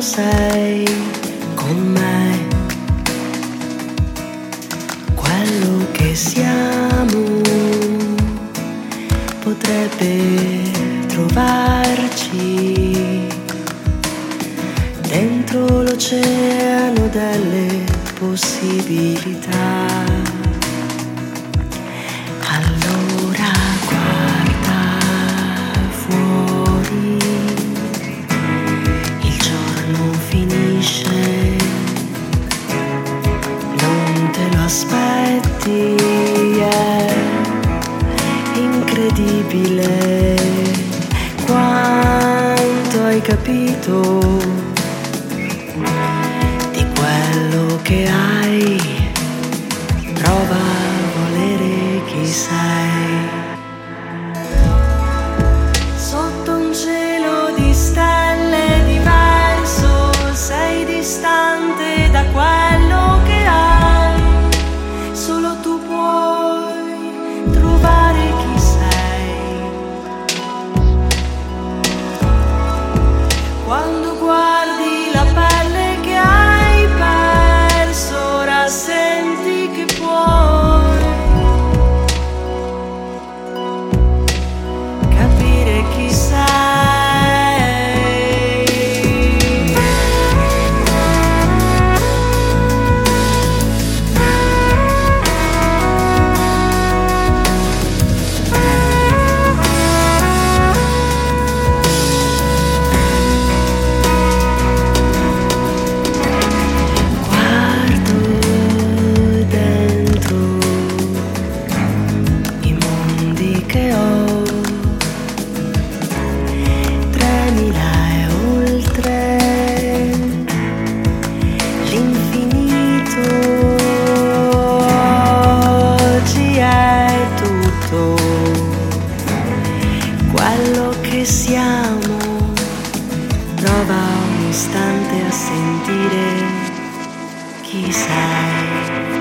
sei con me, quello che siamo potrebbe trovarci dentro l'oceano delle possibilità. così incredibile quanto hai capito di quello che hai. Prova a volere chissà. instante sentiré, eh, quizá.